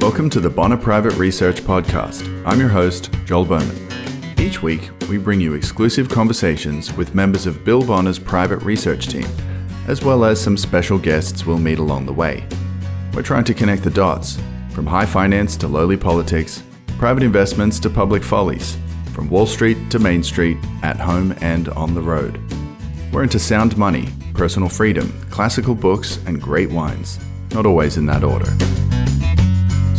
Welcome to the Bonner Private Research Podcast. I'm your host, Joel Bowman. Each week, we bring you exclusive conversations with members of Bill Bonner's private research team, as well as some special guests we'll meet along the way. We're trying to connect the dots from high finance to lowly politics, private investments to public follies, from Wall Street to Main Street, at home and on the road. We're into sound money, personal freedom, classical books, and great wines, not always in that order.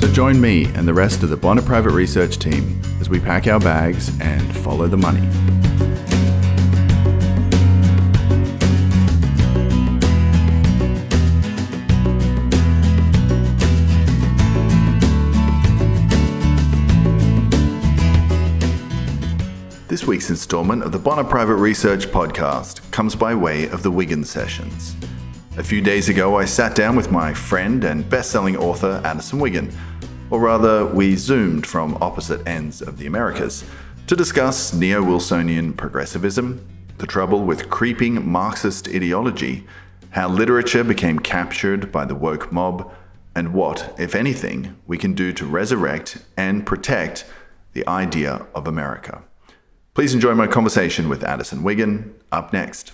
So join me and the rest of the Bonner Private Research team as we pack our bags and follow the money. This week's installment of the Bonner Private Research podcast comes by way of the Wiggin Sessions. A few days ago, I sat down with my friend and best selling author Addison Wiggin, or rather, we zoomed from opposite ends of the Americas to discuss neo Wilsonian progressivism, the trouble with creeping Marxist ideology, how literature became captured by the woke mob, and what, if anything, we can do to resurrect and protect the idea of America. Please enjoy my conversation with Addison Wiggin up next.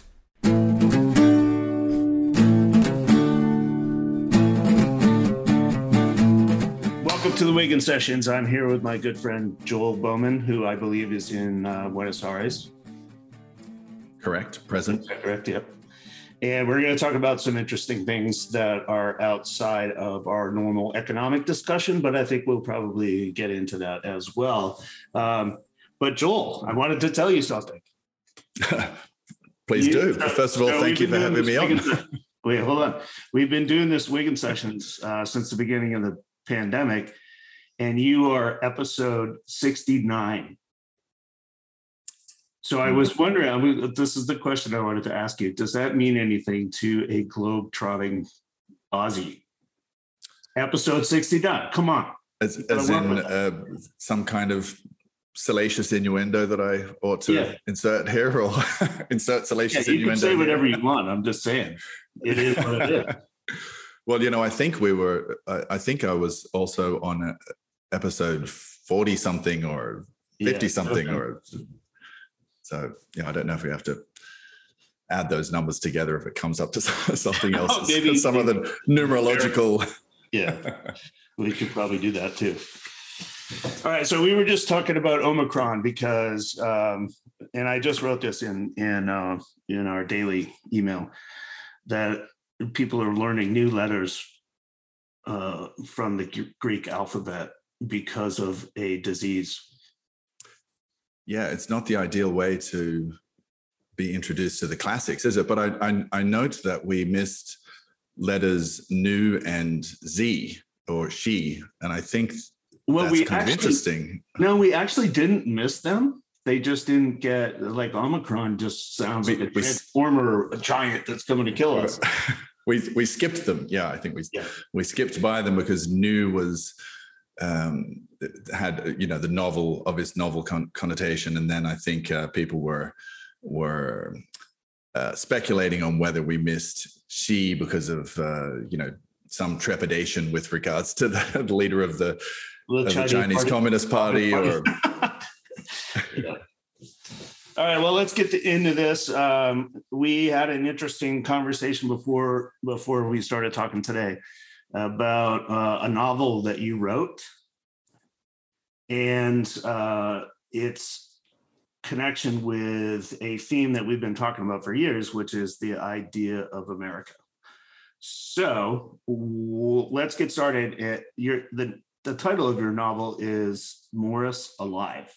Welcome to the Wiggin Sessions. I'm here with my good friend Joel Bowman, who I believe is in uh, Buenos Aires. Correct. Present. Correct? Yep. And we're going to talk about some interesting things that are outside of our normal economic discussion, but I think we'll probably get into that as well. Um, but Joel, I wanted to tell you something. Please do. First of all, thank you for having me on. Wait, hold on. We've been doing this Wiggin sessions uh, since the beginning of the pandemic, and you are episode 69. So I was wondering, I this is the question I wanted to ask you. Does that mean anything to a globe-trotting Aussie? Episode 69. Come on. As, as in uh, some kind of salacious innuendo that I ought to Yeah. insert here or insert Yeah, salacious you can innuendo. say here? whatever you want. I'm just saying. It is what it is. well, you know, I think we were, I, I think I was also on episode 40 something or 50 Yeah, something okay. or so, yeah, I don't know if we have to add those numbers together if it comes up to something else, Oh, maybe- some of the numerological. Yeah. We could probably do that too. All right, so we were just talking about Omicron because, um, and I just wrote this in in uh, in our daily email that people are learning new letters uh, from the Greek alphabet because of a disease. yeah, it's not the ideal way to be introduced to the classics, is it? But I I, I note that we missed letters nu and xi or she, and I think Well, that's we kind of actually interesting. no, we actually didn't miss them. They just didn't get like Omicron. Just sounds We- like a transformer a giant that's coming to kill us. we we skipped them. Yeah, I think we Yeah. we skipped by them because nu was um had you know the novel of its novel con- connotation and then i think uh, people were were uh, speculating on whether we missed she because of uh, you know some trepidation with regards to the, the leader of the, The of the Chinese Party- Communist Party or Yeah. All right, well, let's get to, into this. Um, we had an interesting conversation before before we started talking today about uh, a novel that you wrote and uh, its connection with a theme that we've been talking about for years, which is the idea of America. So w- let's get started. Your the the title of your novel is Morris Alive.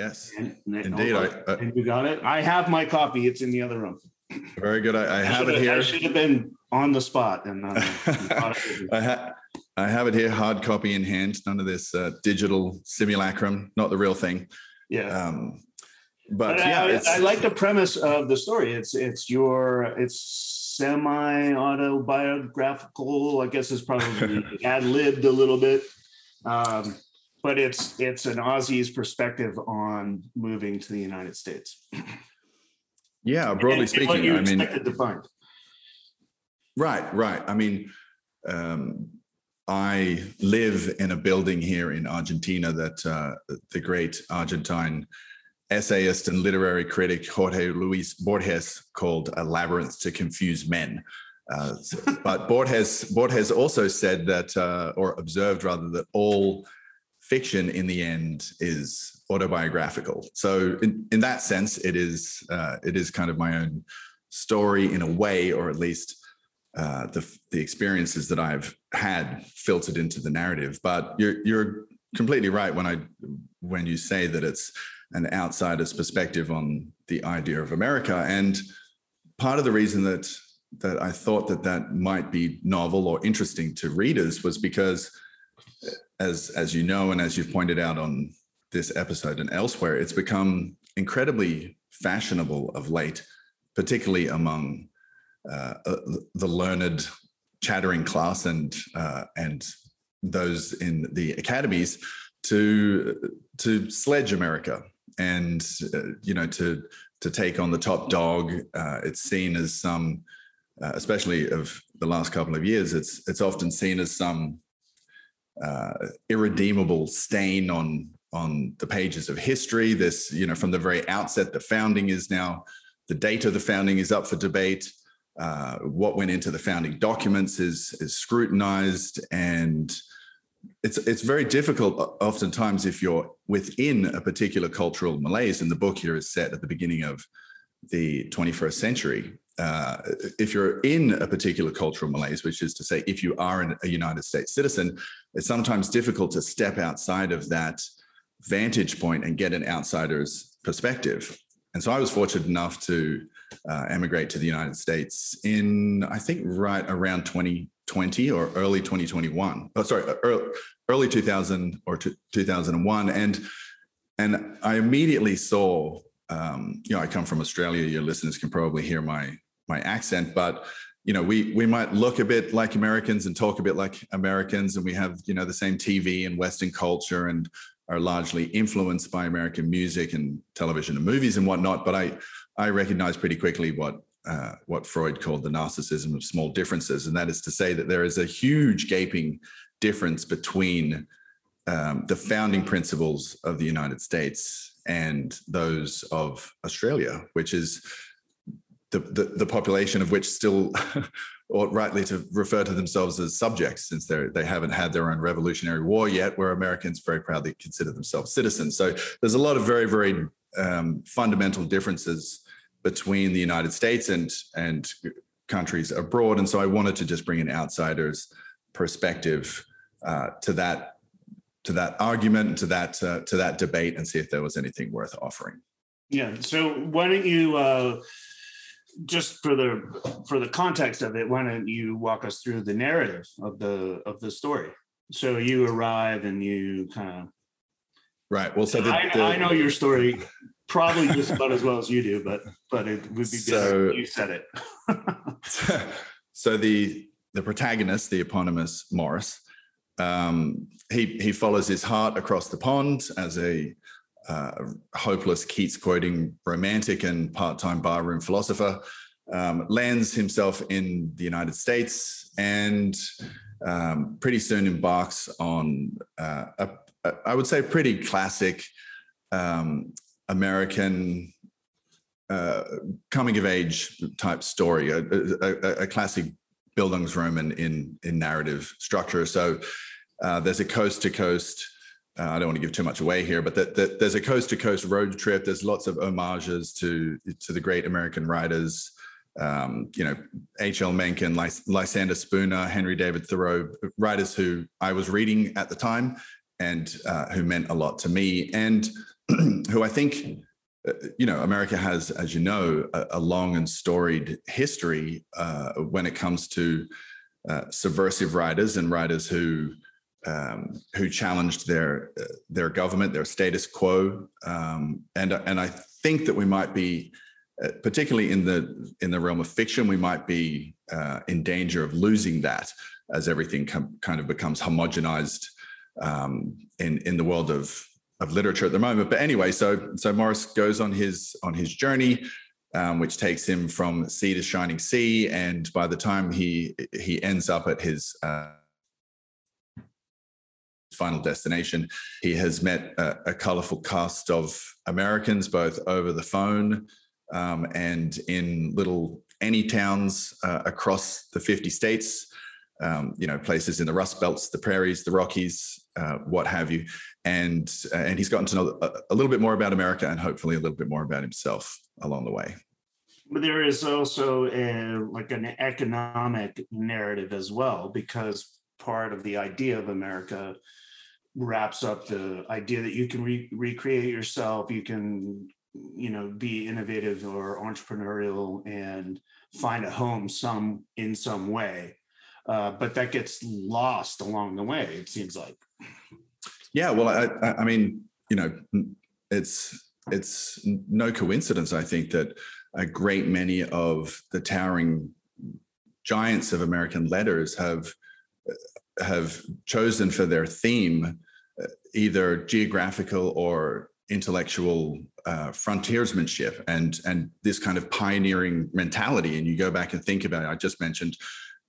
Yes And, and- Indeed, I- I- and you got it. I have my copy. It's in the other room. very good i, I have it should've- I here should have been on the spot and uh, I, ha- I have it here, hard copy in hand. None of this uh, digital simulacrum, not the real thing. yeah. Um, but But yeah, I, it's, I like the premise of the story. It's it's your it's semi autobiographical. I guess it's probably ad libbed a little bit, um, but it's it's an Aussie's perspective on moving to the United States. yeah. Broadly And- and speaking, you I mean, to find. right, right. I mean, um, I live in a building here in Argentina that uh, the great Argentine essayist and literary critic Jorge Luis Borges called a labyrinth to confuse men. Uh, but Borges, Borges also said that, uh, or observed rather, that all fiction in the end is autobiographical. So in, in that sense, it is uh, it is kind of my own story in a way, or at least uh, the the experiences that I've had filtered into the narrative. But you're you're completely right when I when you say that it's an outsider's perspective on the idea of America. And part of the reason that that I thought that that might be novel or interesting to readers was because, as as you know, and as you've pointed out on this episode and elsewhere, it's become incredibly fashionable of late, particularly among uh, uh the learned, chattering class and uh, and those in the academies to to sledge America and uh, you know to to take on the top dog. Uh, it's seen as some, especially of the last couple of years, it's it's often seen as some uh, irredeemable stain on on the pages of history. This you know from the very outset, the founding is now the date of the founding is up for debate. Uh, what went into the founding documents is is scrutinized and it's it's very difficult oftentimes if you're within a particular cultural malaise and the book here is set at the beginning of the 21st century uh, if you're in a particular cultural malaise which is to say if you are an, a united states citizen it's sometimes difficult to step outside of that vantage point and get an outsider's perspective and so i was fortunate enough to uh, emigrate to the united states in i think right around 20 2020 or early 2021. Oh, sorry, early, early 2000 or 2001. And and I immediately saw, um, you know, I come from Australia. Your listeners can probably hear my my accent, but you know, we we might look a bit like Americans and talk a bit like Americans, and we have you know the same TV and Western culture and are largely influenced by American music and television and movies and whatnot. But I I recognize pretty quickly what uh, what Freud called the narcissism of small differences. And that is to say that there is a huge gaping difference between um, the founding principles of the United States and those of Australia, which is the, the, the population of which still ought rightly to refer to themselves as subjects since they they haven't had their own revolutionary war yet, where Americans very proudly consider themselves citizens. So there's a lot of very, very um, fundamental differences between the United States and and countries abroad. And so I wanted to just bring an outsider's perspective uh, to that to that argument, to that uh, to that debate, and see if there was anything worth offering. Yeah. So why don't you uh, just for the for the context of it, why don't you walk us through the narrative of the of the story? So you arrive and you kind of right. Well, so the, I, the, I know your story probably just about as well as you do, but but it would be so, you said it. so the the protagonist, the eponymous Morris, um, he he follows his heart across the pond as a uh, hopeless Keats quoting romantic and part time barroom philosopher. Um, lands himself in the United States and um, pretty soon embarks on uh, a, a, I would say, pretty classic um, American uh, coming of age type story, a, a, a classic Bildungsroman in in narrative structure. So uh, there's a coast to coast. Uh, I don't want to give too much away here, but that, there's a coast to coast road trip. There's lots of homages to to the great American writers. Um, you know, H.L. Mencken, Lys- Lysander Spooner, Henry David Thoreau, writers who I was reading at the time and uh, who meant a lot to me. And who I think, uh, you know, America has, as you know, a, a long and storied history uh, when it comes to subversive writers and writers who um, who challenged their uh, their government, their status quo, um, and and I think that we might be. Uh, particularly in the in the realm of fiction, we might be uh, in danger of losing that as everything com- kind of becomes homogenized um, in in the world of of literature at the moment. But anyway, so so Morris goes on his on his journey, um, which takes him from sea to shining sea, and by the time he he ends up at his uh, final destination. He has met a, a colorful cast of Americans, both over the phone um, and in little any towns uh, across the 50 states. Um, you know, places in the Rust Belts, the prairies, the Rockies, uh, what have you, and uh, and he's gotten to know a, a little bit more about America and hopefully a little bit more about himself along the way. But there is also a, like an economic narrative as well, because part of the idea of America wraps up the idea that you can re- recreate yourself, you can, you know, be innovative or entrepreneurial and find a home some in some way. Uh, but that gets lost along the way. It seems like. Yeah, well, I, I mean, you know, it's it's no coincidence, I think, that a great many of the towering giants of American letters have have chosen for their theme uh, either geographical or intellectual uh, frontiersmanship and and this kind of pioneering mentality. And you go back and think about it. I just mentioned,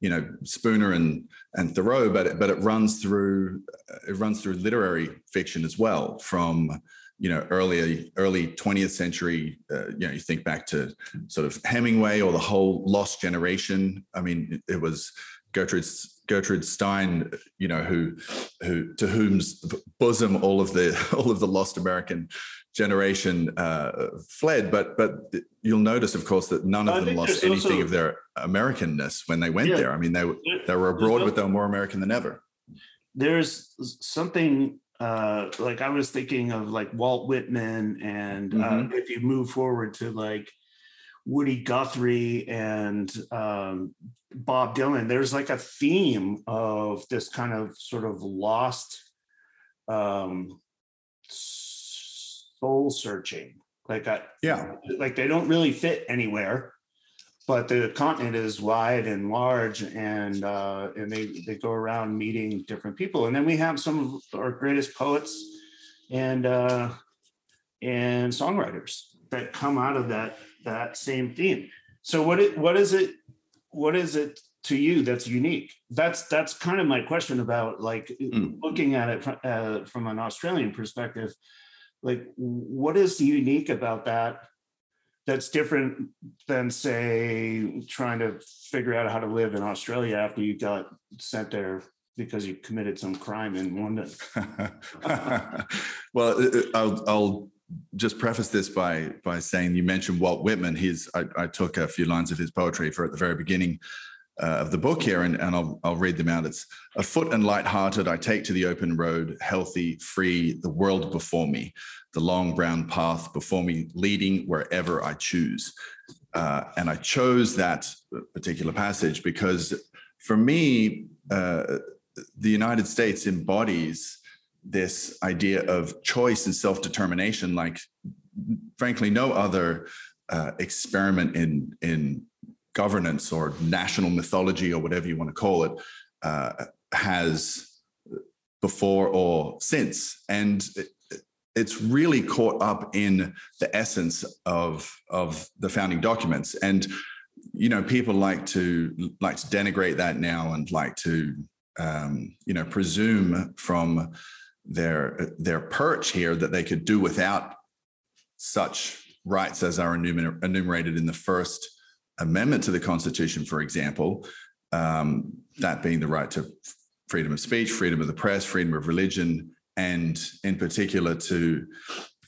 you know, Spooner and and Thoreau, but but it runs through it runs through literary fiction as well from you know early early 20th century uh, you know you think back to sort of hemingway or the whole lost generation i mean it was gertrude gertrude stein you know who who to whom's bosom all of the all of the lost american generation uh, fled. But but you'll notice of course that none of them lost anything also, of their americanness when they went yeah, there. I mean they they were abroad but they were more american than ever. There's something uh like i was thinking of like walt whitman and uh, mm-hmm. uh, if you move forward to like woody guthrie and um bob dylan there's like a theme of this kind of sort of lost um soul searching. Like I, yeah. like they don't really fit anywhere but the continent is wide and large and uh, and they they go around meeting different people. And then we have some of our greatest poets and uh, and songwriters that come out of that that same theme. So what it, what is it what is it to you that's unique that's that's kind of my question about like mm. looking at it from, uh, from an australian perspective like what is unique about that that's different than say trying to figure out how to live in Australia after you got sent there because you committed some crime in London. well, uh, uh, I'll, I'll, just preface this by by saying you mentioned Walt Whitman. He's I, I took a few lines of his poetry for at the very beginning uh, of the book here, and, and I'll, I'll read them out. It's afoot and light-hearted, I take to the open road, healthy, free, the world before me, the long brown path before me, leading wherever I choose. Uh, and I chose that particular passage because for me, uh, the United States embodies this idea of choice and self-determination like frankly no other uh, experiment in in governance or national mythology or whatever you want to call it uh, has before or since. And it's really caught up in the essence of of the founding documents. And you know people like to like to denigrate that now and like to um, you know presume from their their perch here that they could do without such rights as are enumerated in the first amendment to the Constitution, for example, um, that being the right to freedom of speech, freedom of the press, freedom of religion, and in particular to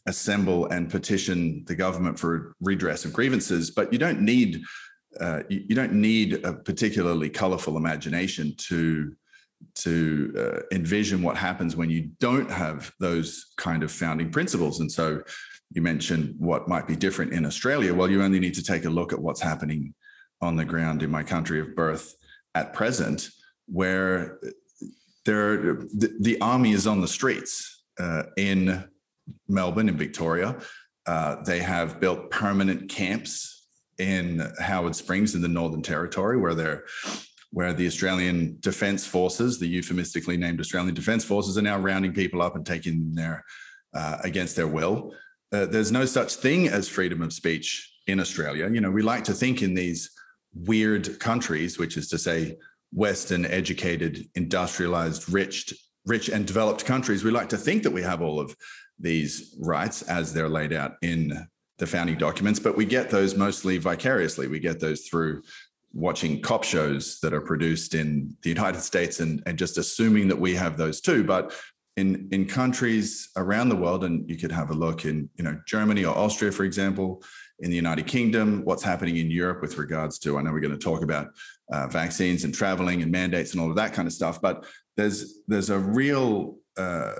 assemble and petition the government for redress of grievances. But you don't need uh, you, you, don't need a particularly colorful imagination to to uh, envision what happens when you don't have those kind of founding principles. And so you mentioned what might be different in Australia. Well, you only need to take a look at what's happening on the ground in my country of birth at present, where there the, the army is on the streets uh, in Melbourne in Victoria. Uh, they have built permanent camps in Howard Springs in the Northern Territory, where they're where the Australian Defence Forces, the euphemistically named Australian Defence Forces, are now rounding people up and taking their uh, against their will. Uh, there's no such thing as freedom of speech in Australia. You know, we like to think in these weird countries, which is to say, Western, educated, industrialized, rich, rich and developed countries, we like to think that we have all of these rights as they're laid out in the founding documents, but we get those mostly vicariously. We get those through watching cop shows that are produced in the United States and, and just assuming that we have those too. But in, in countries around the world, and you could have a look in you know Germany or Austria, for example, in the United Kingdom, what's happening in Europe with regards to, I know we're going to talk about uh, vaccines and traveling and mandates and all of that kind of stuff, but there's there's a real uh,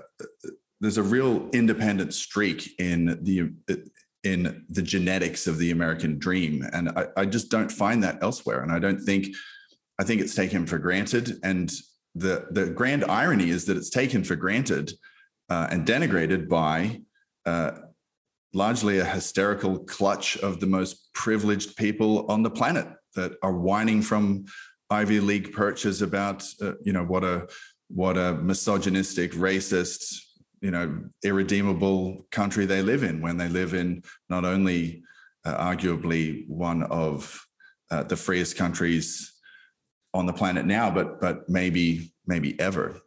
there's a real independent streak in the in the genetics of the American dream, and I, I just don't find that elsewhere. And I don't think I think it's taken for granted. And the the grand irony is that it's taken for granted uh, and denigrated by uh, largely a hysterical clutch of the most privileged people on the planet that are whining from Ivy League perches about uh, you know what a what a misogynistic, racist, you know, irredeemable country they live in when they live in not only uh, arguably one of uh, the freest countries on the planet now, but but maybe maybe ever.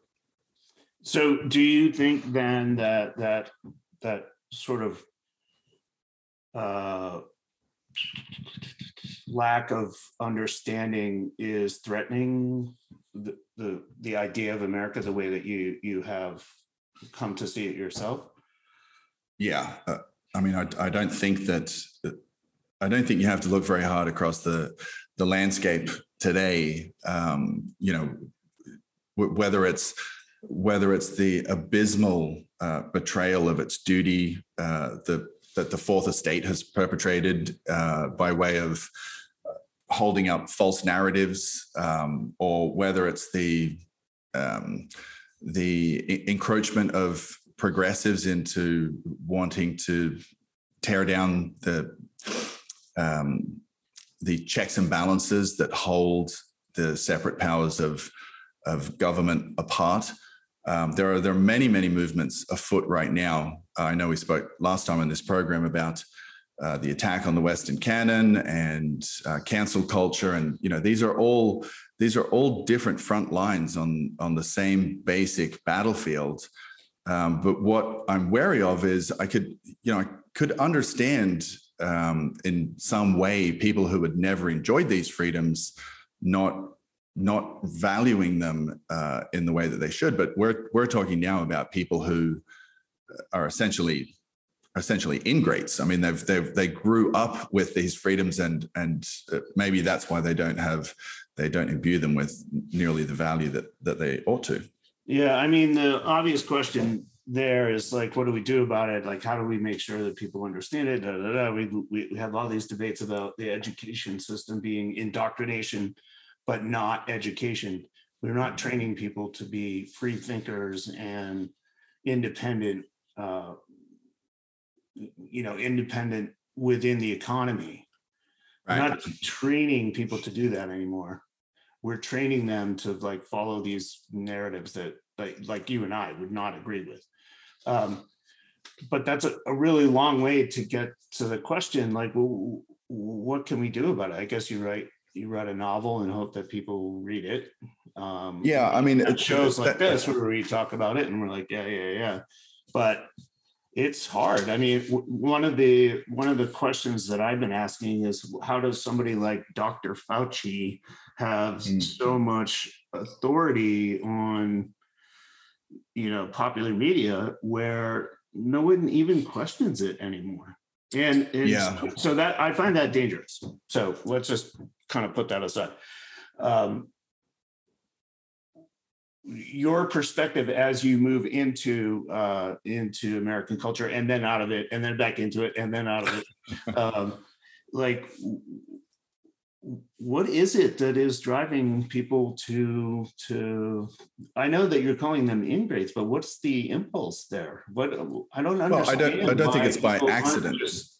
So, do you think then that that that sort of uh, lack of understanding is threatening the, the the idea of America the way that you you have come to see it yourself? Yeah, uh, I mean, I, I don't think that I don't think you have to look very hard across the the landscape today. Um, you know, w- whether it's whether it's the abysmal uh, betrayal of its duty uh, the, that the Fourth Estate has perpetrated uh, by way of uh, holding up false narratives, um, or whether it's the um, the encroachment of progressives into wanting to tear down the um, the checks and balances that hold the separate powers of of government apart. Um, there are there are many many movements afoot right now. I know we spoke last time in this program about uh, the attack on the Western canon and uh, cancel culture, and you know these are all these are all different front lines on on the same basic battlefield. Um, but what I'm wary of is I could, you know, I could understand um, in some way people who had never enjoyed these freedoms not not valuing them uh, in the way that they should. But we're we're talking now about people who are essentially essentially ingrates. I mean, they've they've they grew up with these freedoms, and and uh, maybe that's why they don't have they don't imbue them with nearly the value that that they ought to. Yeah, I mean, the obvious question there is like, what do we do about it? Like, how do we make sure that people understand it? Da, da, da. We, we, we have all these debates about the education system being indoctrination, but not education. We're not training people to be free thinkers and independent, uh, you know, independent within the economy. Right. Not training people to do that anymore we're training them to like follow these narratives that like, like you and I would not agree with. Um, but that's a, a, really long way to get to the question like well, what can we do about it i guess you write you write a novel and hope that people read it um, yeah i mean it shows like that, this where we talk about it and we're like yeah yeah yeah but it's hard i mean one of the one of the questions that i've been asking is how does somebody like dr fauci have mm. so much authority on you know popular media where no one even questions it anymore and, and yeah. so that i find that dangerous so let's just kind of put that aside um, your perspective as you move into uh, into American culture and then out of it and then back into it and then out of it. um, like, what is it that is driving people to to? I know that you're calling them ingrates, but what's the impulse there? What I don't understand. Well, I don't. I don't think it's by accident. Just,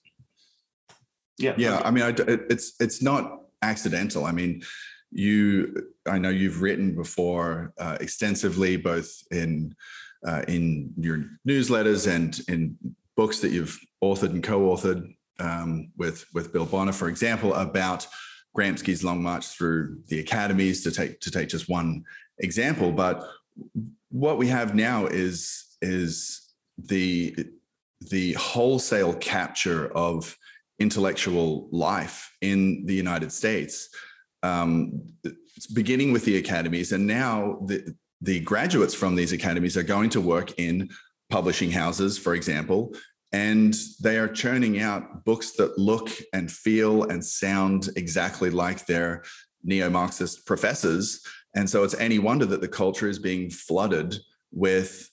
yeah. Yeah. I mean, I, it's it's not accidental. I mean you i know you've written before uh, extensively both in uh, in your newsletters and in books that you've authored and co-authored um, with with bill bonner for example about Gramsci's long march through the academies to take to take just one example. But what we have now is is the the wholesale capture of intellectual life in the United States, um, beginning with the academies, and now the the graduates from these academies are going to work in publishing houses, for example, and they are churning out books that look and feel and sound exactly like their neo-Marxist professors. And so it's any wonder that the culture is being flooded with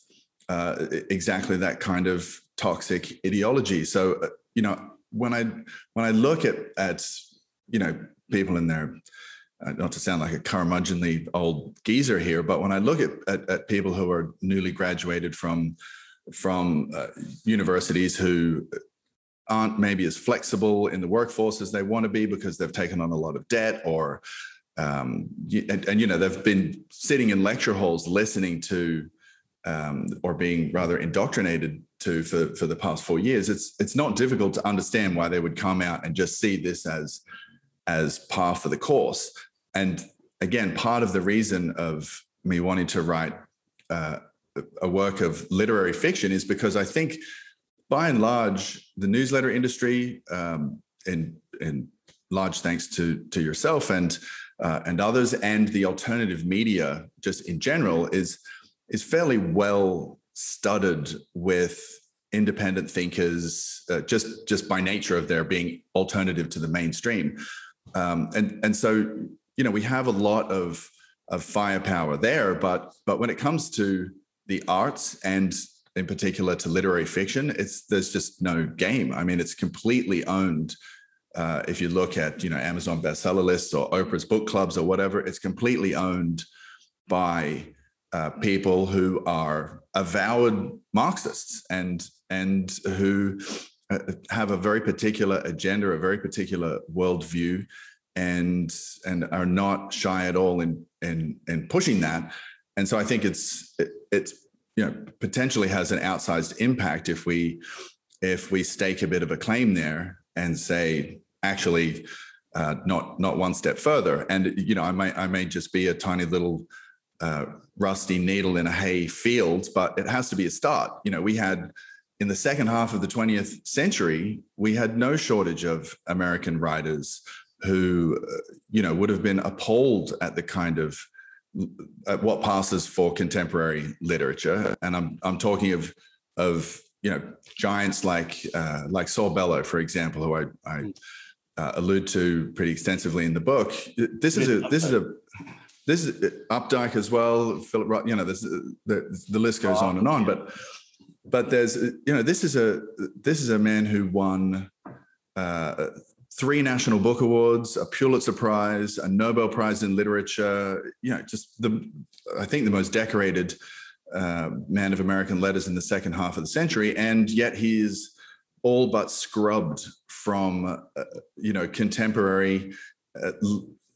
uh, exactly that kind of toxic ideology. So, uh, you know, when I when I look at at you know people in their uh, not to sound like a curmudgeonly old geezer here, but when I look at, at, at people who are newly graduated from from uh, universities who aren't maybe as flexible in the workforce as they want to be because they've taken on a lot of debt or um, and, and, you know they've been sitting in lecture halls listening to um, or being rather indoctrinated to for, for the past four years. It's it's not difficult to understand why they would come out and just see this as as par for the course. And again part of the reason of me wanting to write uh, a work of literary fiction is because I think, by and large, the newsletter industry, um, and and large thanks to to yourself and uh, and others, and the alternative media just in general is is fairly well studded with independent thinkers, uh, just just by nature of their being alternative to the mainstream, um, and and so you know we have a lot of of firepower there, but but when it comes to the arts and in particular to literary fiction, it's there's just no game. I mean, it's completely owned. Uh, if you look at you know Amazon bestseller lists or Oprah's book clubs or whatever, it's completely owned by uh, people who are avowed Marxists and and who have a very particular agenda, a very particular worldview, and and are not shy at all in in in pushing that. And so I think it's it, it's you know potentially has an outsized impact if we if we stake a bit of a claim there and say actually uh, not not one step further. And you know I may I may just be a tiny little uh, rusty needle in a hay field but it has to be a start. You know we had in the second half of the 20th century we had no shortage of American writers who uh, you know would have been appalled at the kind of at what passes for contemporary literature, and I'm I'm talking of of you know giants like uh, like Saul Bellow, for example, who I, I hmm. uh, allude to pretty extensively in the book. This is a this is a this is Updike as well. Philip, you know, this the the list goes on and on, but but there's you know this is a this is a man who won uh, three National Book Awards, a Pulitzer Prize, a Nobel Prize in Literature. You know, just the I think the most decorated uh, man of American letters in the second half of the century, and yet he's all but scrubbed from uh, you know contemporary uh,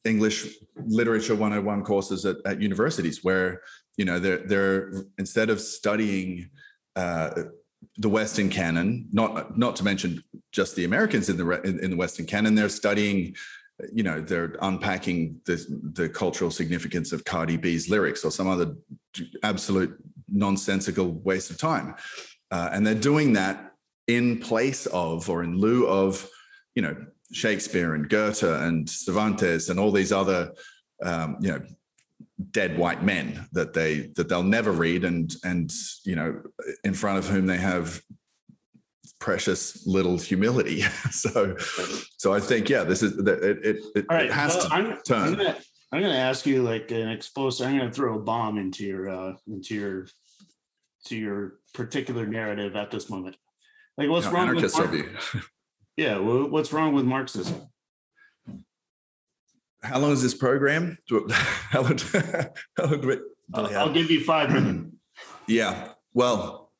English literature 101 courses at, at universities, where you know they're they're instead of studying the Western canon, not not to mention just the Americans in the in, in the Western canon. They're studying, you know, they're unpacking the the cultural significance of Cardi B's lyrics or some other absolute nonsensical waste of time, uh, and they're doing that in place of or in lieu of, you know, Shakespeare and Goethe and Cervantes and all these other, um, you know, dead white men that they that they'll never read and and you know in front of whom they have precious little humility. So so i think yeah this is it it, it, right, it has well, to I'm, turn. I'm gonna, I'm gonna ask you like an explosive i'm gonna throw a bomb into your uh into your to your particular narrative at this moment. Like what's wrong with Mar- yeah well, what's wrong with marxism how long is this program? how long, how long do we, I'll, I'll give you five minutes. Yeah. Well,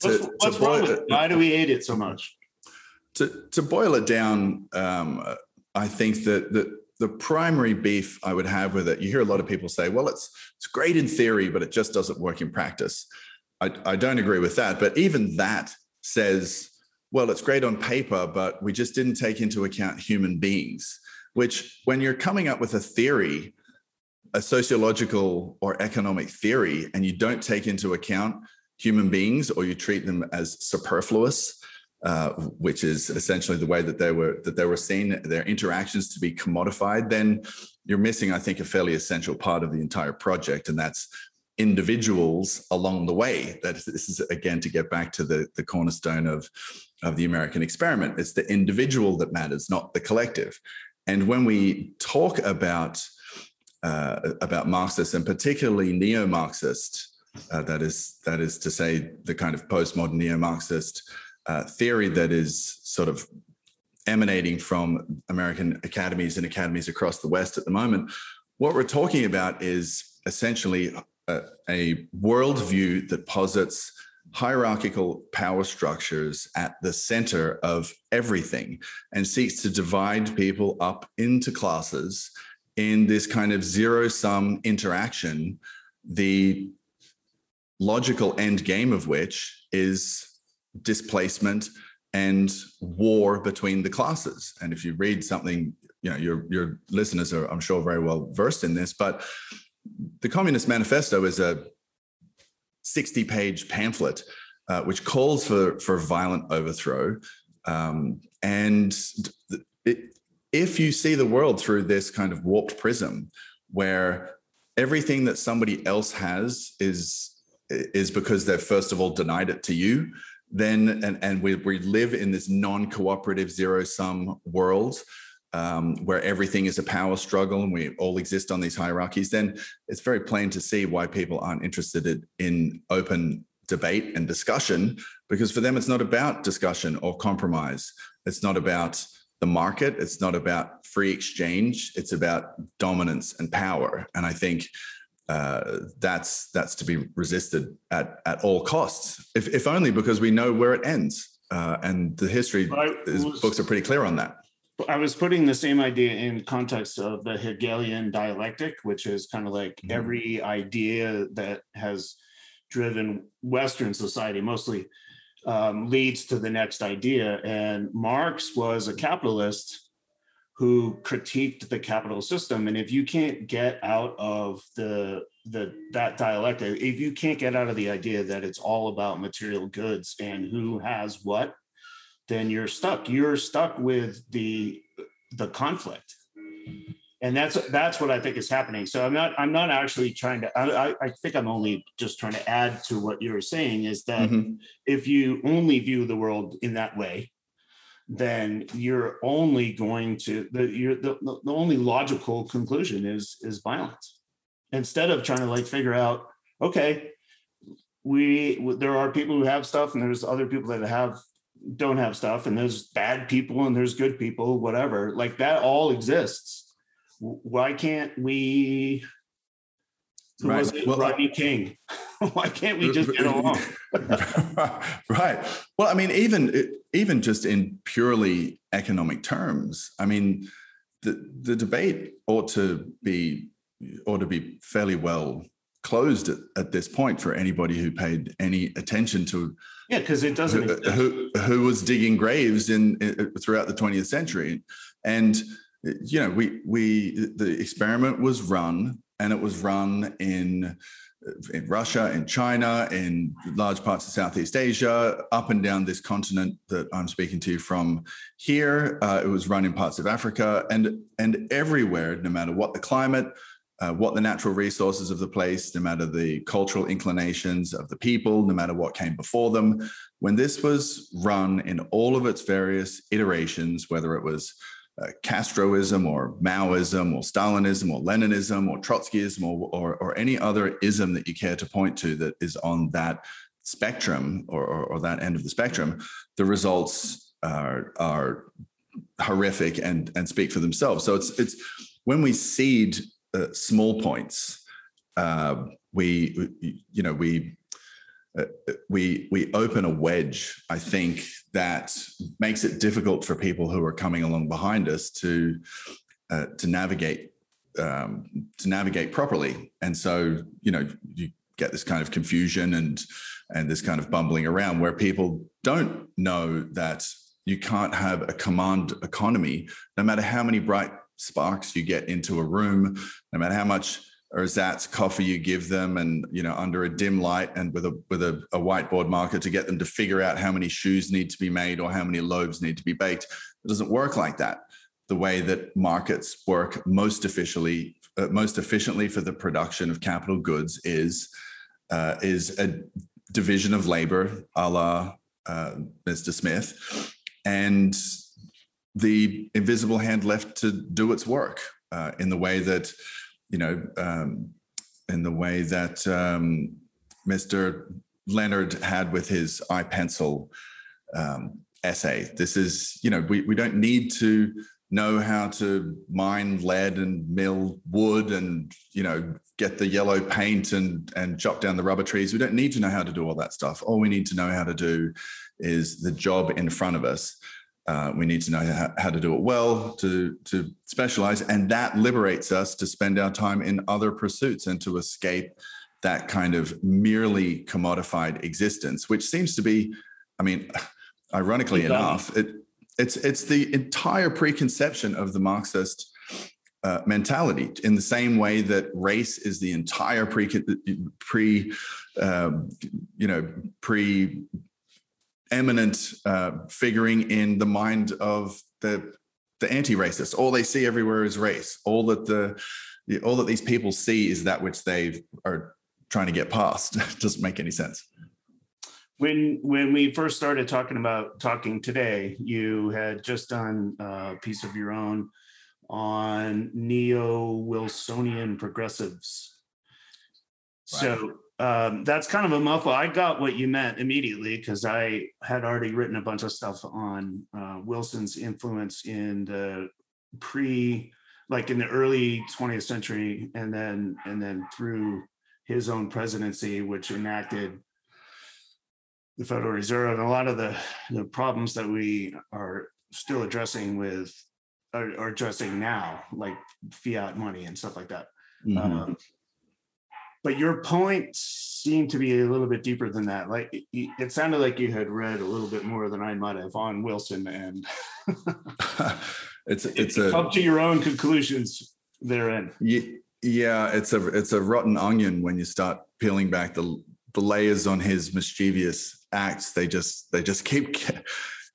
to, what's, what's wrong with it? Why do we hate it so much? To, to boil it down, um, I think that, that the primary beef I would have with it, you hear a lot of people say, well, it's, it's great in theory, but it just doesn't work in practice. I, I don't agree with that. But even that says, well, it's great on paper, but we just didn't take into account human beings which when you're coming up with a theory a sociological or economic theory and you don't take into account human beings or you treat them as superfluous uh, which is essentially the way that they were that they were seen their interactions to be commodified then you're missing i think a fairly essential part of the entire project and that's individuals along the way. That this is again to get back to the the cornerstone of of the american experiment. It's the individual that matters not the collective and when we talk about uh, about marxists and particularly neo-marxist uh, that is that is to say the kind of postmodern neo-marxist uh, theory that is sort of emanating from American academies and academies across the West at the moment. What we're talking about is essentially a, a worldview that posits hierarchical power structures at the center of everything and seeks to divide people up into classes in this kind of zero sum interaction. The logical end game of which is displacement and war between the classes. And if you read something, you know, your your listeners are, I'm sure, very well versed in this, but the Communist Manifesto is a 60 page pamphlet uh, which calls for for violent overthrow. Um, and it, if you see the world through this kind of warped prism, where everything that somebody else has is is because they've first of all denied it to you then and, and we, we live in this non-cooperative zero-sum world um, where everything is a power struggle and we all exist on these hierarchies, then it's very plain to see why people aren't interested in open debate and discussion, because for them it's not about discussion or compromise. It's not about the market. It's not about free exchange. It's about dominance and power. And I think uh, that's that's to be resisted at at all costs, if, if only because we know where it ends, uh, and the history was, books are pretty clear on that. I was putting the same idea in context of the Hegelian dialectic, which is kind of like mm-hmm. every idea that has driven Western society, mostly um, leads to the next idea. And Marx was a capitalist who critiqued the capital system and if you can't get out of the the that dialectic if you can't get out of the idea that it's all about material goods and who has what then you're stuck. You're stuck with the the conflict. And that's that's what i think is happening. So i'm not i'm not actually trying to i, I think i'm only just trying to add to what you're saying is that mm-hmm. if you only view the world in that way then you're only going to the you're the, the only logical conclusion is is violence. Instead of trying to like figure out okay we there are people who have stuff and there's other people that have don't have stuff and there's bad people and there's good people whatever like that all exists why can't we right. was it well, Rodney King? Why can't we just get along? right. Well, I mean, even even just in purely economic terms, I mean, the the debate ought to be ought to be fairly well closed at, at this point for anybody who paid any attention to yeah because it doesn't who, uh, who, who was digging graves in, in uh, throughout the 20th century and uh, you know we we the experiment was run and it was run in in Russia, in China, in large parts of Southeast Asia, up and down this continent that I'm speaking to you from here. Uh, it was run in parts of Africa and and everywhere, no matter what the climate, uh, what the natural resources of the place, no matter the cultural inclinations of the people, no matter what came before them. When this was run in all of its various iterations, whether it was uh, Castroism or Maoism or Stalinism or Leninism or Trotskyism or, or, or, any other ism that you care to point to that is on that spectrum or, or, or that end of the spectrum, the results are, are horrific and, and speak for themselves. So it's, it's when we seed uh, small points, uh, we, you know, we uh, we we open a wedge i think that makes it difficult for people who are coming along behind us to uh, to navigate um, to navigate properly. And so you know you get this kind of confusion and and this kind of bumbling around where people don't know that you can't have a command economy no matter how many bright sparks you get into a room no matter how much ersatz coffee you give them and you know under a dim light and with a with a, a, whiteboard marker to get them to figure out how many shoes need to be made or how many loaves need to be baked it doesn't work like that the way that markets work most efficiently uh, most efficiently for the production of capital goods is uh, is a division of labor a la uh, Mr. Smith and the invisible hand left to do its work uh, in the way that you know um, in the way that um, Mr. Leonard had with his I, Pencil um, essay. This is you know we we don't need to know how to mine lead and mill wood and you know get the yellow paint and and chop down the rubber trees we don't need to know how to do all that stuff all we need to know how to do is the job in front of us uh, we need to know how, how, to do it well, to to specialize, and that liberates us to spend our time in other pursuits and to escape that kind of merely commodified existence, which seems to be, I mean, ironically enough, it it's it's the entire preconception of the Marxist uh, mentality. In the same way that race is the entire pre pre um, you know pre eminent uh, figuring in the mind of the the anti-racist. All they see everywhere is race. All that the all that these people see is that which they are trying to get past. it doesn't make any sense. When when we first started talking about talking today, you had just done a piece of your own on neo Wilsonian progressives. Right. So um, that's kind of a mouthful. I got what you meant immediately because I had already written a bunch of stuff on uh, Wilson's influence in the pre, like in the early 20th century, and then and then through his own presidency, which enacted the Federal Reserve and a lot of the the problems that we are still addressing with are, are addressing now, like fiat money and stuff like that. Mm-hmm. Um, but your point seemed to be a little bit deeper than that. Like it, it sounded like you had read a little bit more than I might have on Wilson, and it's it's a, up to your own conclusions therein. Yeah, it's a it's a rotten onion when you start peeling back the the layers on his mischievous acts. They just they just keep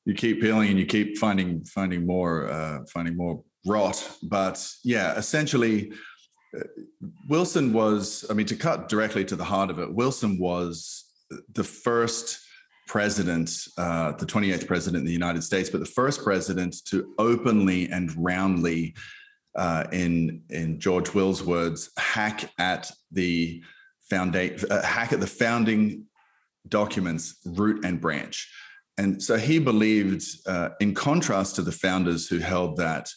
you keep peeling and you keep finding finding more uh, finding more rot. But yeah, essentially Wilson was, I mean, to cut directly to the heart of it, Wilson was the first president, uh, the 28th president in the United States, but the first president to openly and roundly, uh, in in George Will's words, hack at the foundation, uh, hack at the founding documents, root and branch. And so he believed, uh, in contrast to the founders who held that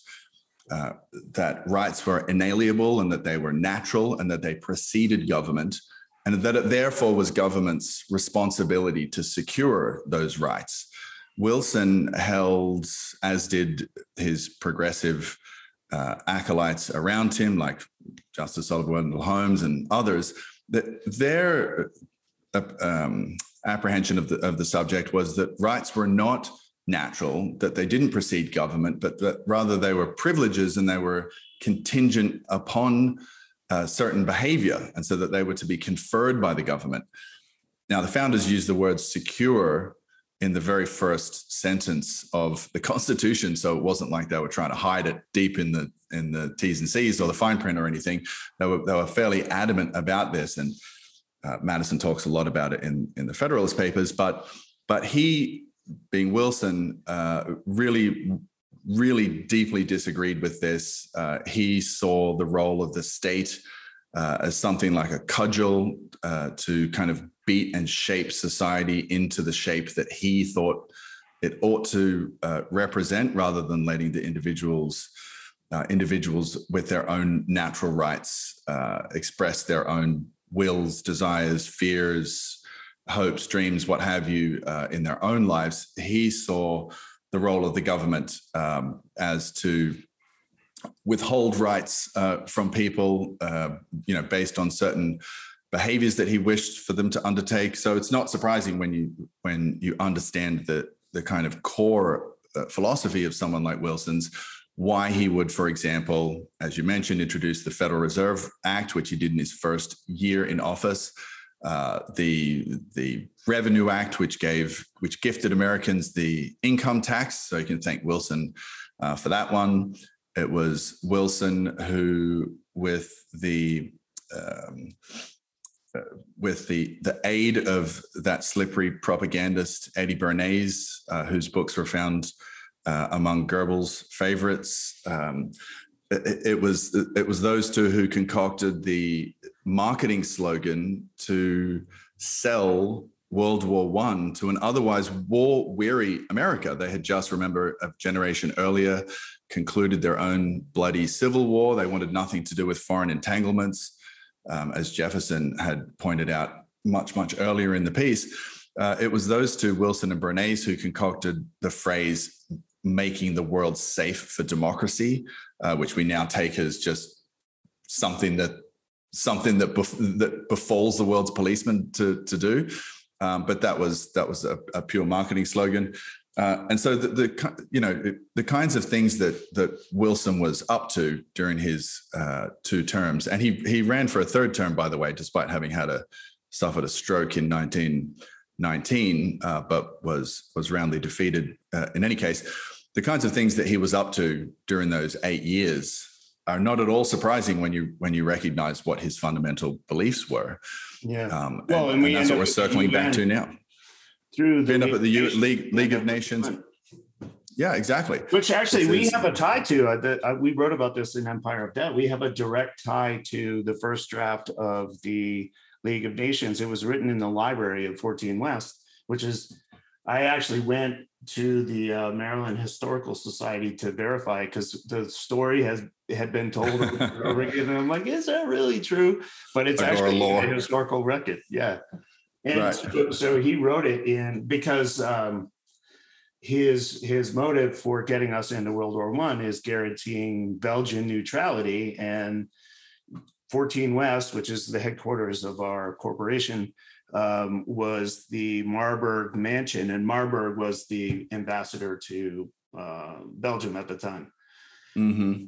uh, that rights were inalienable and that they were natural and that they preceded government, and that it therefore was government's responsibility to secure those rights. Wilson held, as did his progressive uh, acolytes around him, like Justice Oliver Wendell Holmes and others, that their uh, um, apprehension of the, of the subject was that rights were not natural, that they didn't precede government, but that rather they were privileges and they were contingent upon uh, certain behavior, and so that they were to be conferred by the government. Now, the founders used the word secure in the very first sentence of the Constitution, so it wasn't like they were trying to hide it deep in the in the T's and C's or the fine print or anything. They were they were fairly adamant about this, and uh, Madison talks a lot about it in in the Federalist Papers. But but he being Wilson, uh, really, really deeply disagreed with this. Uh, he saw the role of the state uh, as something like a cudgel uh, to kind of beat and shape society into the shape that he thought it ought to uh, represent, rather than letting the individuals. Uh, individuals with their own natural rights express their own wills, desires, fears, hopes, dreams, what have you, uh, in their own lives, he saw the role of the government um, as to withhold rights uh, from people, uh, you know, based on certain behaviors that he wished for them to undertake. So it's not surprising when you when you understand the the kind of core uh, philosophy of someone like Wilson's why he would, for example, as you mentioned, introduce the Federal Reserve Act, which he did in his first year in office. Uh, the the Revenue Act, which gave which gifted Americans the income tax, so you can thank Wilson uh, for that one. It was Wilson who, with the um, uh, with the the aid of that slippery propagandist Eddie Bernays, uh, whose books were found uh, among Goebbels' favorites. Um, it, it, was it was those two who concocted the marketing slogan to sell World War One to an otherwise war-weary America. They had just, remember, a generation earlier concluded their own bloody civil war. They wanted nothing to do with foreign entanglements, um, as Jefferson had pointed out much, much earlier in the piece. Uh, it was those two, Wilson and Bernays, who concocted the phrase making the world safe for democracy, uh, which we now take as just something that something that bef- that befalls the world's policemen to to do. Um, but that was that was a, a pure marketing slogan. Uh, and so the, the, you know the kinds of things that that Wilson was up to during his uh, two terms, and he he ran for a third term, by the way, despite having had a suffered a stroke in 1919, uh, but was was roundly defeated uh, in any case the kinds of things that he was up to during those eight years are not at all surprising when you when you recognize what his fundamental beliefs were. Yeah. Um, well, and, and, that's what we're circling back to now. Through the end up at the U- League League of Nations. Yeah, exactly. Which actually we have a tie to. Uh, the, uh, we wrote about this in Empire of Debt. We have a direct tie to the first draft of the League of Nations. It was written in the library of 14 West, which is I actually went to the uh, Maryland Historical Society to verify because the story has had been told over over again, and I'm like, is that really true? But it's actually a historical record, yeah. And right. so, so, he wrote it in because um, his his motive for getting us into World War One is guaranteeing Belgian neutrality and 14 West, which is the headquarters of our corporation, um, was the Marburg mansion, and Marburg was the ambassador to uh, Belgium at the time. Mm-hmm.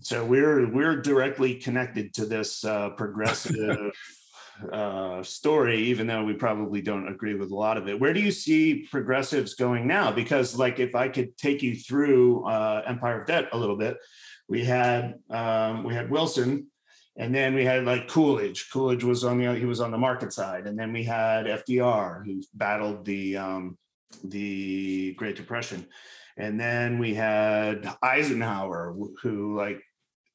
So we're we're directly connected to this uh, progressive uh, story, even though we probably don't agree with a lot of it. Where do you see progressives going now? Because, like, if I could take you through uh, Empire of Debt a little bit, we had um, we had Wilson and then we had like Coolidge. Coolidge was on the he was on the market side, and then we had FDR who battled the um, the Great Depression, and then we had Eisenhower who like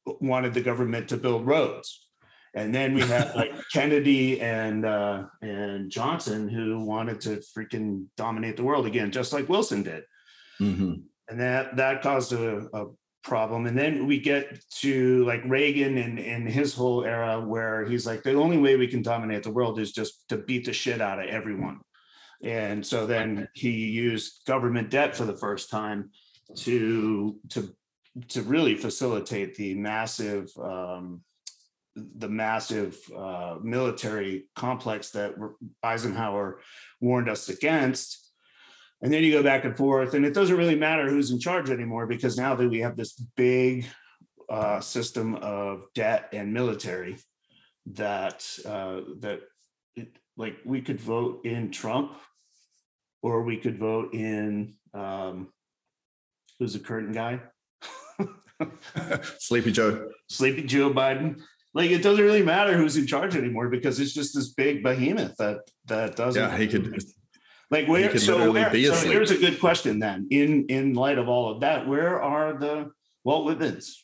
wanted the government to build roads, and then we had like Kennedy and uh, and Johnson who wanted to freaking dominate the world again, just like Wilson did. Mm-hmm. And that that caused a, a problem. And then we get to like Reagan and, and his whole era where he's like, the only way we can dominate the world is just to beat the shit out of everyone. And so then he used government debt for the first time to to to really facilitate the massive um, the massive uh, military complex that Eisenhower warned us against and then you go back and forth and it doesn't really matter who's in charge anymore because now that we have this big uh, system of debt and military that uh, that it, like we could vote in trump or we could vote in um, who's the current guy? Sleepy joe. Sleepy joe biden. Like it doesn't really matter who's in charge anymore because it's just this big behemoth that that doesn't yeah he could like where? So, where, so here's a good question then. In in light of all of that, where are the Walt Whitmans?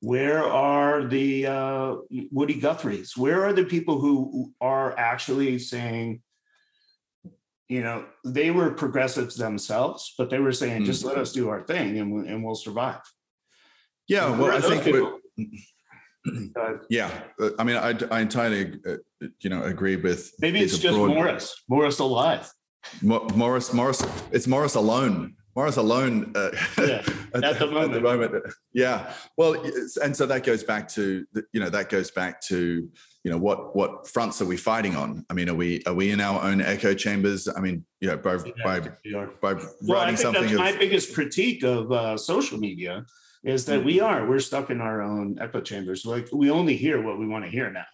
Where are the uh, Woody Guthries? Where are the people who are actually saying, you know, they were progressives themselves, but they were saying, mm-hmm. just let us do our thing and, we, and we'll survive. Yeah, well, I think yeah, uh, I mean, I, I entirely, uh, you know, agree with. Maybe it's just broad... Morris, Morris alive. Morris, Morris, it's Morris alone. Morris alone uh, yeah, at, at, the moment. at, the moment. Yeah. Well, and so that goes back to you know that goes back to you know what what fronts are we fighting on? I mean, are we are we in our own echo chambers? I mean, you know, by by, by well, writing something. That's of, my biggest critique of uh, social media is that we are we're stuck in our own echo chambers. Like we only hear what we want to hear now.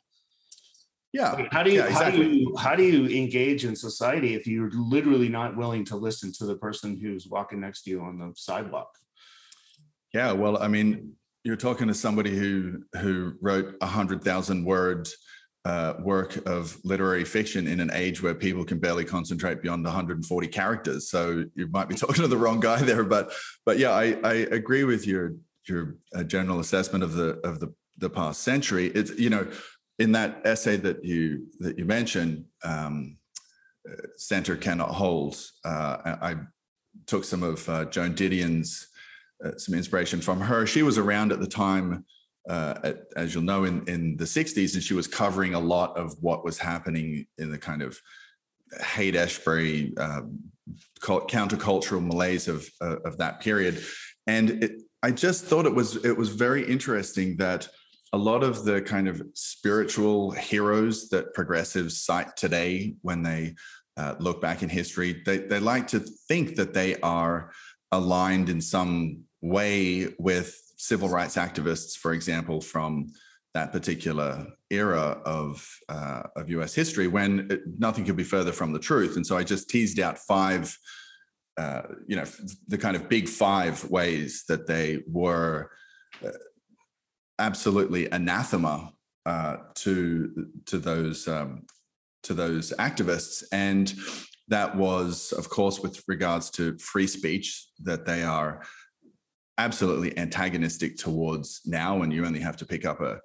Yeah. How do you yeah, exactly. how do you how do you engage in society if you're literally not willing to listen to the person who's walking next to you on the sidewalk? Yeah, well, I mean, you're talking to somebody who who wrote a hundred thousand word uh, work of literary fiction in an age where people can barely concentrate beyond 140 characters. So you might be talking to the wrong guy there. But but yeah, I, I agree with your your uh, general assessment of the of the the past century. It's you know in that essay that you that you mentioned, um, uh, center cannot hold. Uh, I took some of uh, Joan Didion's uh, some inspiration from her. She was around at the time, uh, at, as you'll know, in, in the 60s, and she was covering a lot of what was happening in the kind of Haight Ashbury um, countercultural malaise of, uh, of that period. And it, I just thought it was it was very interesting that a lot of the kind of spiritual heroes that progressives cite today when they uh, look back in history, they, they like to think that they are aligned in some way with civil rights activists, for example, from that particular era of uh, of U.S. history, when it, nothing could be further from the truth. And so I just teased out five, uh, you know, the kind of big five ways that they were uh, absolutely anathema uh, to to those um, to those activists and that was of course with regards to free speech that they are absolutely antagonistic towards now and you only have to pick up a,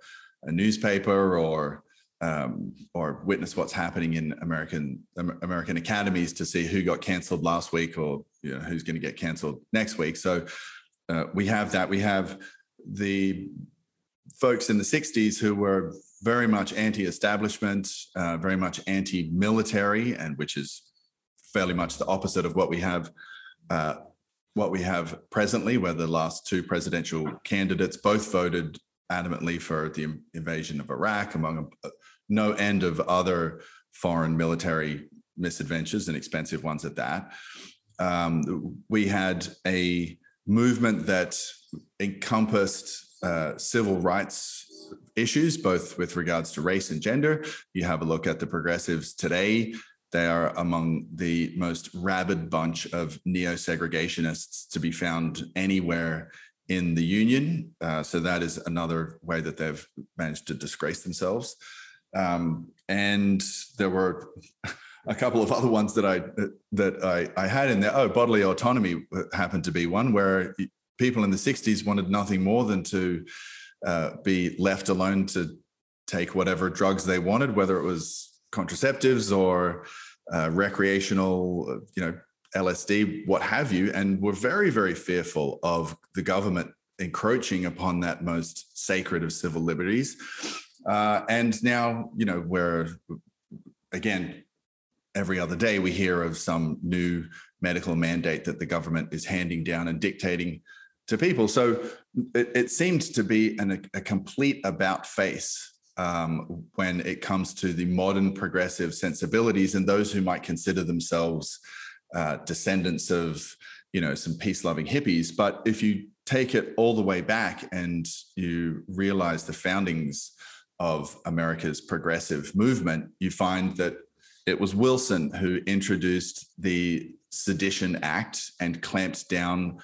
a newspaper or um, or witness what's happening in American American academies to see who got cancelled last week or you know, who's going to get cancelled next week. So uh, we have that. We have the folks in the 60s who were very much anti-establishment, uh, very much anti-military, and which is fairly much the opposite of what we have uh, what we have presently, where the last two presidential candidates both voted adamantly for the invasion of Iraq, among a, no end of other foreign military misadventures and expensive ones at that. Um, we had a movement that encompassed uh, civil rights issues, both with regards to race and gender. You have a look at the progressives today they are among the most rabid bunch of neo segregationists to be found anywhere in the union. Uh, so that is another way that they've managed to disgrace themselves. Um, and there were a couple of other ones that I that I, I had in there. Oh, bodily autonomy happened to be one where people in the '60s wanted nothing more than to uh, be left alone to take whatever drugs they wanted, whether it was contraceptives or uh, recreational, you know, LSD, what have you. And we're very, very fearful of the government encroaching upon that most sacred of civil liberties. Uh, and now, you know, where again, every other day we hear of some new medical mandate that the government is handing down and dictating to people. So it, it seemed to be an, a complete about face um, when it comes to the modern progressive sensibilities and those who might consider themselves uh, descendants of you know some peace-loving hippies but if you take it all the way back and you realize the foundings of america's progressive movement you find that it was wilson who introduced the sedition act and clamped down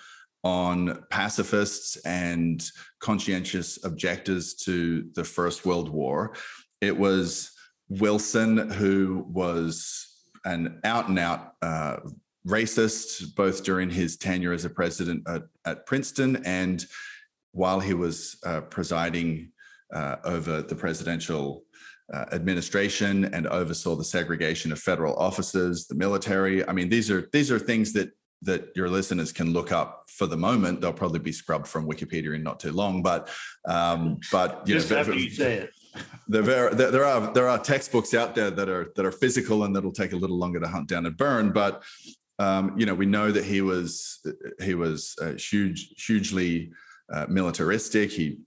on pacifists and conscientious objectors to the First World War. It was Wilson who was an out and out uh, racist, both during his tenure as a president at, at Princeton and while he was uh, presiding uh, over the presidential uh, administration and oversaw the segregation of federal officers, the military. I mean, these are these are things that that your listeners can look up for the moment. They'll probably be scrubbed from Wikipedia in not too long, but um, but you just know, after you say it. There, there are there are textbooks out there that are that are physical and that'll take a little longer to hunt down and burn. But um, you know, we know that he was he was uh, huge, hugely uh, militaristic. He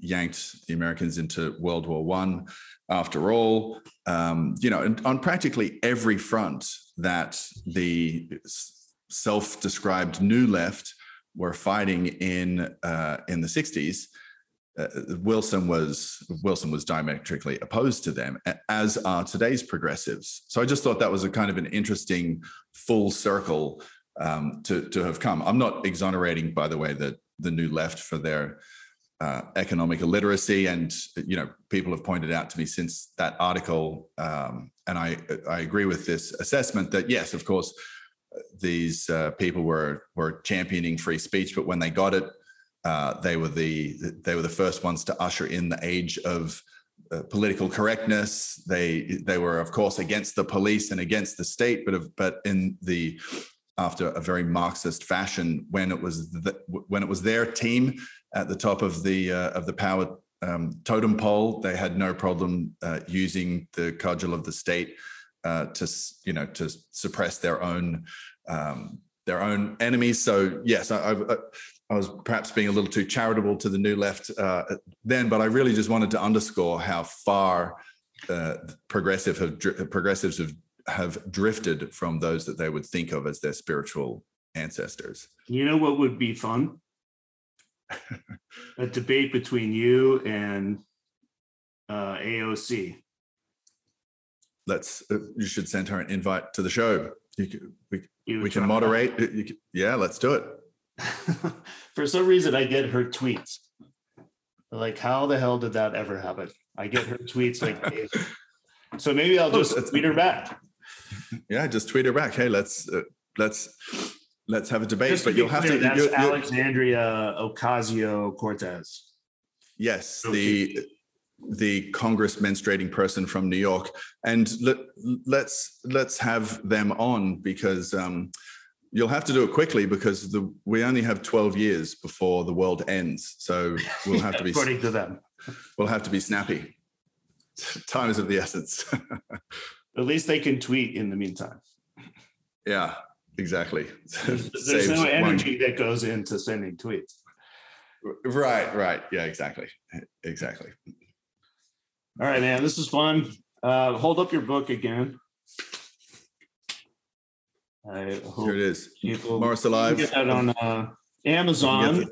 yanked the Americans into World War One. After all, um, you know, on practically every front that the self described new left were fighting in uh, in the 60s, uh, Wilson was Wilson was diametrically opposed to them, as are today's progressives. So I just thought that was a kind of an interesting full circle um, to to have come. I'm not exonerating, by the way, the the new left for their uh, economic illiteracy, and you know people have pointed out to me since that article, um, and I I agree with this assessment that yes, of course, these uh, people were were championing free speech, but when they got it uh, they were the they were the first ones to usher in the age of uh, political correctness. They they were of course against the police and against the state, but but in the after a very Marxist fashion when it was the, when it was their team at the top of the uh, of the power um, totem pole, they had no problem uh, using the cudgel of the state uh, to you know to suppress their own um, their own enemies. So yes, I, I, I was perhaps being a little too charitable to the new left uh, then, but I really just wanted to underscore how far uh, progressive have progressives have have drifted from those that they would think of as their spiritual ancestors. You know what would be fun? a debate between you and uh, AOC. Let's. Uh, you should send her an invite to the show. You, we, we can moderate. Can, yeah, let's do it. for some reason I get her tweets. Like, how the hell did that ever happen? I get her tweets like, so maybe I'll just oh, tweet her back. Yeah, just tweet her back. Hey, let's uh, let's let's have a debate. Just but you'll clear, have to. That's you're, Alexandria Ocasio Cortez. Yes, the the Congress menstruating person from New York, and let, let's let's have them on because um, You'll have to do it quickly because the, we only have 12 years before the world ends. So we'll have to be according to them. We'll have to be snappy. Time is of the essence. At least they can tweet in the meantime. Yeah, exactly. There's, there's no energy one. that goes into sending tweets. Right, right. Yeah, exactly. Exactly. All right, man. This is fun. Uh, hold up your book again. I hope Here it is. Morris Alive. Get that on uh, Amazon. Get,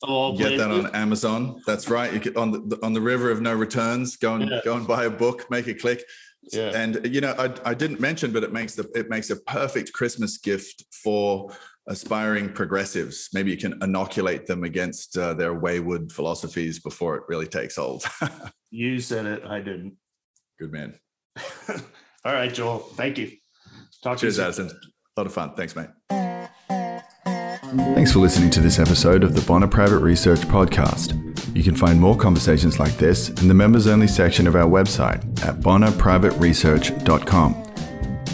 the, get that on Amazon. That's right. You get on the on the river of no returns. Go and yeah. go and buy a book. Make a click. Yeah. And you know, I, I didn't mention, but it makes the it makes a perfect Christmas gift for aspiring progressives. Maybe you can inoculate them against uh, their wayward philosophies before it really takes hold. you said it. I didn't. Good man. All right, Joel. Thank you. Talk Cheers, to you. Addison. A lot of fun. Thanks, mate. Thanks for listening to this episode of the Bonner Private Research Podcast. You can find more conversations like this in the members only section of our website at bonnerprivateresearch.com.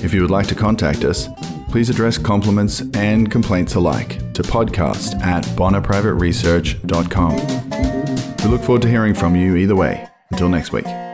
If you would like to contact us, please address compliments and complaints alike to podcast at bonnerprivateresearch.com. We look forward to hearing from you either way. Until next week.